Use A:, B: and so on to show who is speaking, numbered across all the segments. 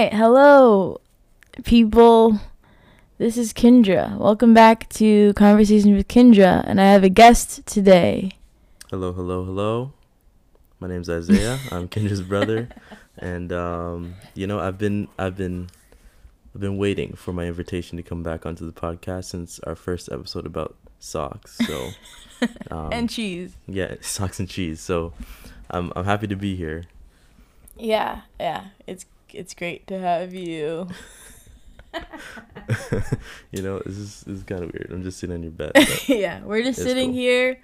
A: right, hello, people. This is Kendra. Welcome back to Conversation with Kendra, and I have a guest today.
B: Hello, hello, hello. My name's Isaiah. I'm Kendra's brother, and um, you know, I've been, I've been, I've been waiting for my invitation to come back onto the podcast since our first episode about socks. So, um,
A: and cheese.
B: yeah, socks and cheese. So, I'm, I'm happy to be here.
A: Yeah, yeah. It's it's great to have you.
B: you know, this is this is kind of weird. I'm just sitting on your bed.
A: yeah, we're just sitting
B: cool.
A: here.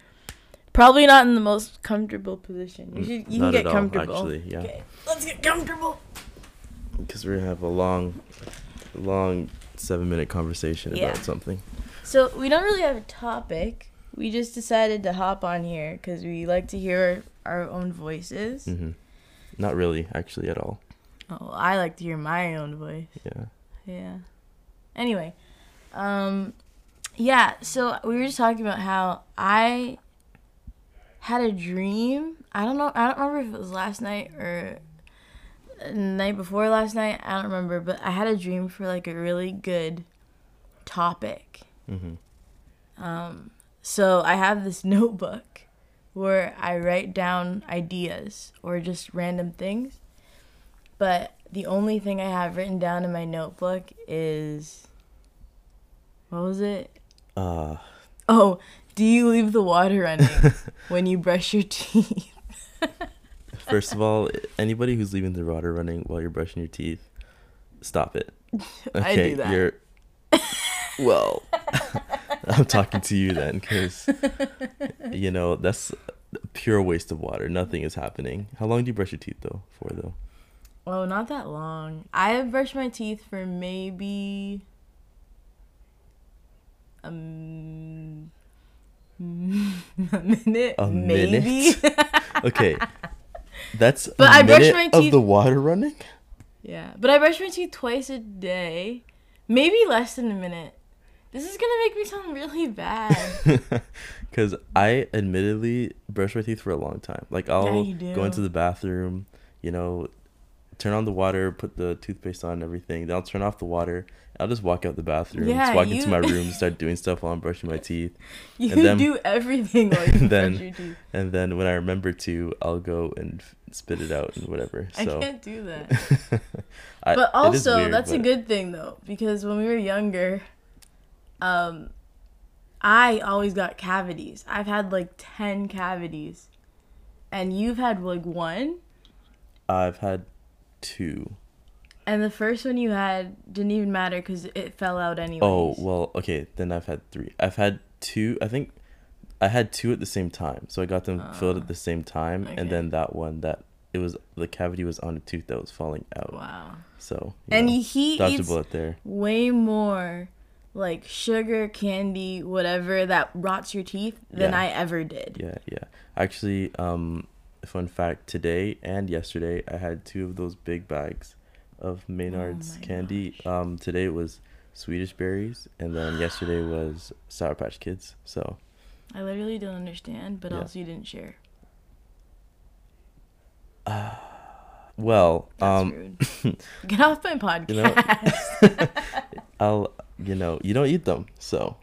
A: Probably not in the most comfortable position. You
B: Mm,
A: should you
B: not
A: can get
B: all,
A: comfortable.
B: actually, yeah.
A: Okay, let's get comfortable.
B: because we're gonna have a long, long seven minute conversation
A: Yeah.
B: about something.
A: So we don't really have a topic. We just decided to hop on here because we like to hear our own voices.
B: Mm-hmm. Not really, actually, at all.
A: Oh, I like to hear my own voice.
B: Yeah.
A: Yeah. Anyway, um, yeah. So we were just talking about how I had a dream. I don't know. I don't remember if it was last night or night before last night. I don't remember, but I had a dream for like a really good topic.
B: hmm
A: Um, so I have this notebook where I write down ideas or just random things. But the only thing I have written down in my notebook is what was it?
B: Uh,
A: Oh, do you leave the water running when you brush your teeth?
B: First of all, anybody who's leaving the water running while you're brushing your teeth, stop it.
A: I do that.
B: You're well. I'm talking to you then, because you know that's pure waste of water. Nothing is happening. How long do you brush your teeth though? For though?
A: Oh, not that long. I have brushed my teeth for maybe um a minute,
B: A
A: maybe.
B: minute? Okay, that's
A: But
B: a
A: I brush
B: minute
A: my
B: of the water running.
A: yeah, but I brush my teeth twice a day, maybe less than a minute. This is gonna make me sound really bad.
B: Because I admittedly brush my teeth for a long time. Like I'll
A: you
B: go into the bathroom, you know, turn on the water, put the toothpaste on and everything. Then I'll turn off the water. I'll just walk out the bathroom,
A: Yeah,
B: just walk
A: you-
B: into my room, start doing stuff while I'm brushing my teeth.
A: You
B: And then-
A: do everything while you
B: and then-
A: brush your teeth.
B: And then when I remember to, I'll go and spit it out and whatever.
A: I can't do that.
B: I-
A: but also
B: weird,
A: that's a good thing though because when we were younger um i always got cavities i've had like 10 cavities and you've had like one
B: I've had two.
A: and the first one you had didn't even matter because it fell out anyway.
B: Oh well, okay. Then I've had three. I've had two. I think I had two at the same time. So I got them filled at the same time,
A: okay.
B: and then that one that it was the cavity was on a tooth that was falling out.
A: wow
B: So
A: and
B: know,
A: he, he eats
B: bullet there.
A: way more like sugar candy whatever that rots your teeth than
B: Yeah.
A: i ever did
B: Yeah, yeah. Actually, um, fun fact: today and yesterday, I had two of those big bags of Maynard's
A: Oh
B: candy. Um, today it was Swedish berries, and then yesterday was Sour Patch Kids. So
A: i literally don't understand but
B: Yeah.
A: also you didn't share
B: well,
A: That's
B: um.
A: Get off my
B: you
A: podcast.
B: know, I'll you know you don't eat them, so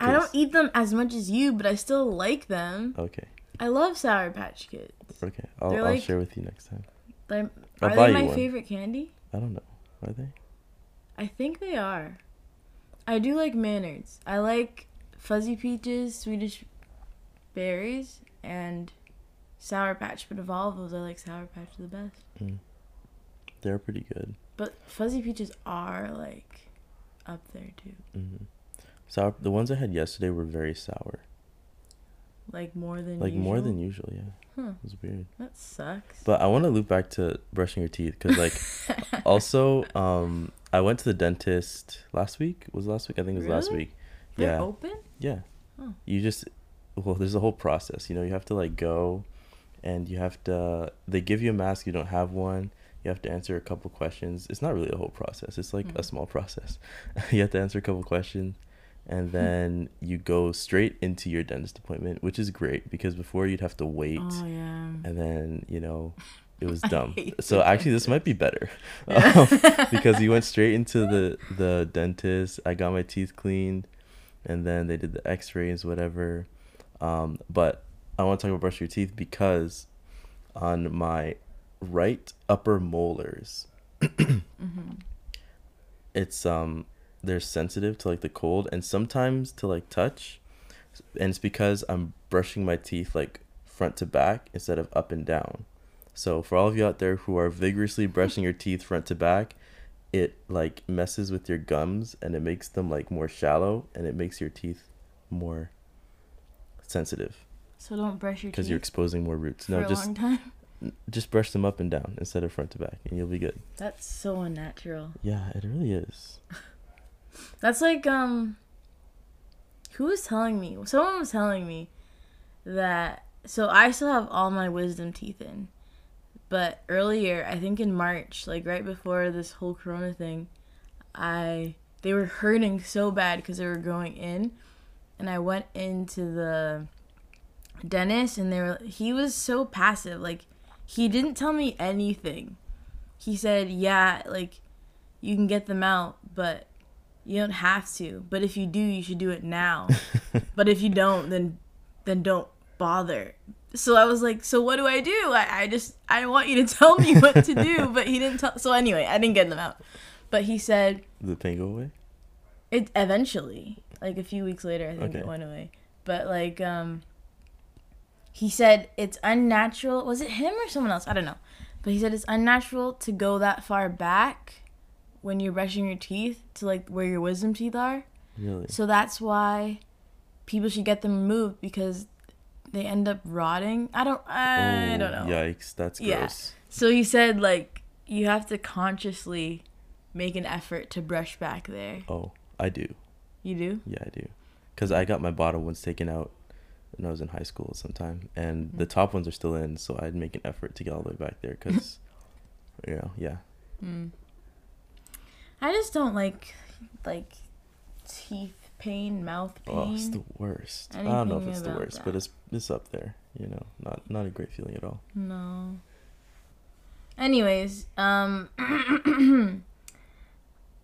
A: I don't eat them as much as you, but I still like them.
B: okay,
A: I love Sour Patch Kids.
B: okay. I'll I'll
A: like-
B: share with you next time.
A: They're,
B: I'll
A: are they my favorite candy?
B: I don't know. Are they?
A: I think they are. I do like Maynards. I like Fuzzy Peaches, Swedish Berries, and Sour Patch. But of all of those, I like Sour Patch the best.
B: Mm. They're pretty good.
A: But Fuzzy Peaches are like up there too.
B: hmm Sour. The ones I had yesterday were very sour.
A: Like more than
B: Like more than usual. Yeah,
A: Huh.
B: it was weird.
A: That sucks.
B: But I want to loop back to brushing your teeth because, like, also, um, I went to the dentist last week. Was last week? I think it was last
A: Really?
B: week.
A: They're
B: yeah,
A: open?
B: yeah.
A: Oh.
B: You just, well, there's a whole process. You know, you have to like go, and you have to. They give you a mask. You don't have one. You have to answer a couple questions. It's not really a whole process. It's like a
A: Mm.
B: small process. you have to answer a couple questions, and then you go straight into your dentist appointment, which is great because before you'd have to wait
A: Oh yeah.
B: and then you know it was dumb. So actually, this might be better
A: Yeah.
B: Um, because you went straight into the the dentist. I got my teeth cleaned, and then they did the X-rays, whatever. Um, but I want to talk about brushing your teeth because on my right upper molars,
A: Mm-hmm.
B: it's um they're sensitive to like the cold and sometimes to like touch, and it's because I'm brushing my teeth like front to back instead of up and down. So for all of you out there who are vigorously brushing your teeth front to back, it like messes with your gums and it makes them like more shallow and it makes your teeth more sensitive
A: So don't brush your teeth because
B: you're exposing more roots.
A: for
B: No,
A: a
B: just
A: long time.
B: just brush them up and down instead of front to back and you'll be good.
A: That's so unnatural.
B: Yeah, it really is.
A: That's like um. Who was telling me? Someone was telling me that. So I still have all my wisdom teeth in, but earlier, I think in March, like right before this whole Corona thing, I they were hurting so bad because they were growing in, and I went into the dentist, and they were he was so passive, like he didn't tell me anything. He said, "Yeah, like you can get them out, but." You don't have to, but if you do, you should do it now. but if you don't, then then don't bother. So I was like, so what do I do? I, I just I want you to tell me what to do, but he didn't tell. So anyway, I didn't get them out. But he said
B: the thing go away?
A: it eventually, like a few weeks later, I think
B: Okay.
A: it went away. But like um, he said it's unnatural. Was it him or someone else? I don't know. But he said it's unnatural to go that far back when you're brushing your teeth to like where your wisdom teeth are.
B: Really?
A: So that's why people should get them removed because they end up rotting. I don't I
B: Oh,
A: don't know.
B: Yikes, that's gross. Yeah.
A: So he said like you have to consciously make an effort to brush back there.
B: Oh, I do.
A: You do?
B: Yeah, I do. Because I got my bottom ones taken out when I was in high school sometime, and
A: Mm-hmm.
B: the top ones are still in, so I'd make an effort to get all the way back there. Because, you know, yeah.
A: Mm. I just don't like like teeth pain, mouth pain.
B: Oh, it's the worst. I don't know if it's the worst, but it's it's up there. You know, not not a great feeling at all.
A: No. Anyways, um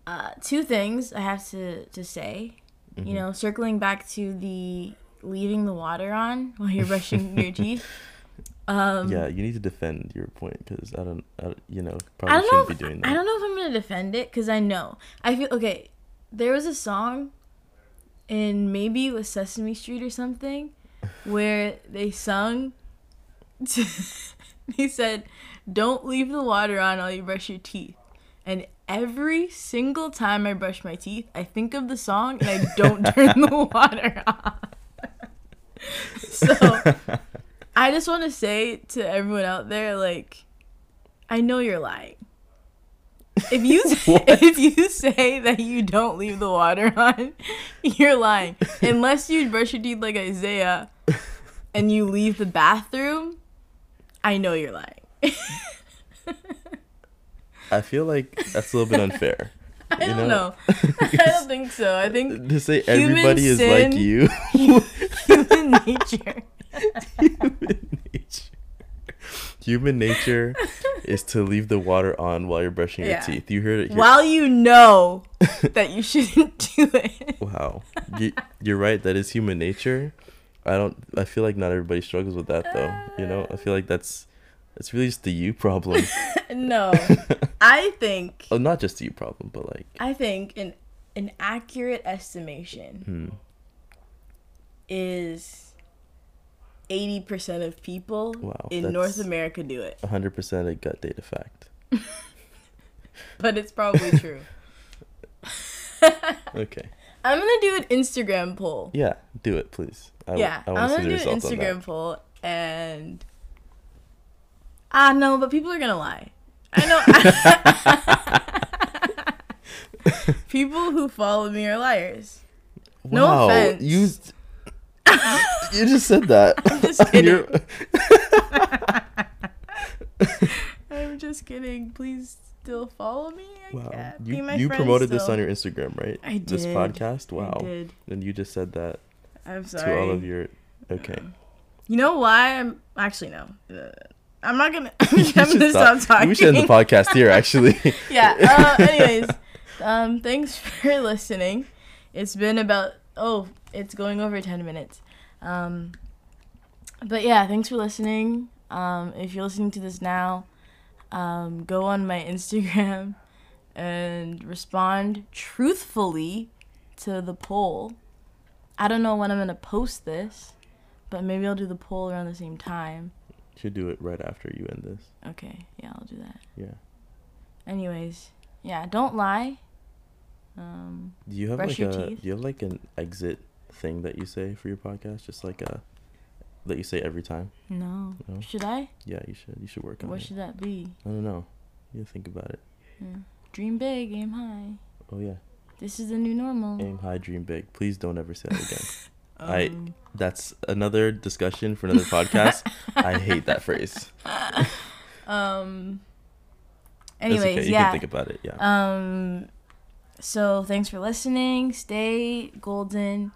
A: uh two things I have to to say. You
B: Mhm.
A: know, circling back to the leaving the water on while you're brushing your teeth. Um
B: yeah, you need to defend your point because I don't, I, you know,
A: I
B: probably
A: don't
B: shouldn't
A: If,
B: be doing that.
A: I don't know if I'm gonna defend it because I know. I feel okay. There was a song in maybe it was Sesame Street or something where they sung. To, he said, "Don't leave the water on while you brush your teeth." And every single time I brush my teeth, I think of the song and I don't turn the water off. so I just want to say to everyone out there, like, I know you're lying. If you if you say that you don't leave the water on, you're lying. Unless you brush your teeth like Isaiah, and you leave the bathroom, I know you're lying.
B: I feel like that's a little bit unfair.
A: I don't
B: know?
A: know. I don't think so. I think
B: to say everybody is like you.
A: human nature.
B: Human nature. Human nature is to leave the water on while you're brushing
A: Yeah.
B: your teeth. You heard it here.
A: While you know that you shouldn't do it.
B: Wow. You, you're right. That is human nature. I don't. I feel like not everybody struggles with that though. You know. I feel like that's. It's really just the you problem.
A: No. I think
B: oh, not just the you problem, but like.
A: I think an an accurate estimation
B: Hmm.
A: is 80% of people
B: Wow,
A: in North America do it.
B: 100% a gut data fact.
A: But it's probably true.
B: Okay.
A: I'm going to do an Instagram poll.
B: Yeah, do it, please. I,
A: yeah,
B: I
A: I'm
B: want to see
A: going to do an
B: results on that.
A: Instagram poll and Ah, no, but people are going to lie. I know. people who follow me are liars. No offense.
B: You, you just said that.
A: I'm just
B: your-
A: I'm just kidding. Please still follow me. I
B: wow. You, you promoted this on your Instagram, right?
A: I did.
B: This podcast?
A: I
B: Wow.
A: did.
B: And you just said that
A: I'm
B: to all of your. Okay.
A: You know why? I'm actually no. Uh, I'm not gonna. I'm gonna
B: should
A: stop, talking.
B: We should end the podcast here, actually.
A: yeah. Uh, anyways, um, thanks for listening. It's been about oh, it's going over ten minutes. Um, but yeah, thanks for listening. Um, if you're listening to this now, um, go on my Instagram and respond truthfully to the poll. I don't know when I'm gonna post this, but maybe I'll do the poll around the same time.
B: Should do it right after you end this.
A: Okay, yeah, I'll do that.
B: Yeah.
A: Anyways, yeah, don't lie. Um,
B: Do you have like a
A: teeth.
B: do you have like an exit thing that you say for your podcast? Just like a that you say every time?
A: no.
B: No?
A: Should I?
B: Yeah, you should. You should work on
A: What
B: it.
A: should that be?
B: I don't know. You think about it.
A: Yeah. Dream big, aim high.
B: Oh yeah.
A: This is the new normal.
B: Aim high, dream big. Please don't ever say that again. I-
A: Um,
B: That's another discussion for another podcast. I hate that phrase.
A: um. Anyways,
B: okay. You
A: yeah.
B: can think about it. Yeah.
A: Um, so thanks for listening. Stay golden.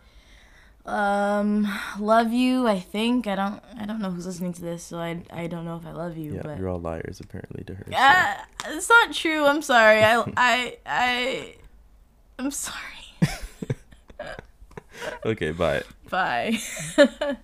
A: Um, love you. I think I don't. I don't know who's listening to this, so I I don't know if I love you.
B: yeah,
A: but
B: you're all liars apparently to her. so-
A: Ah, it's not true. I'm sorry. I I I. I'm sorry.
B: okay, bye.
A: Bye.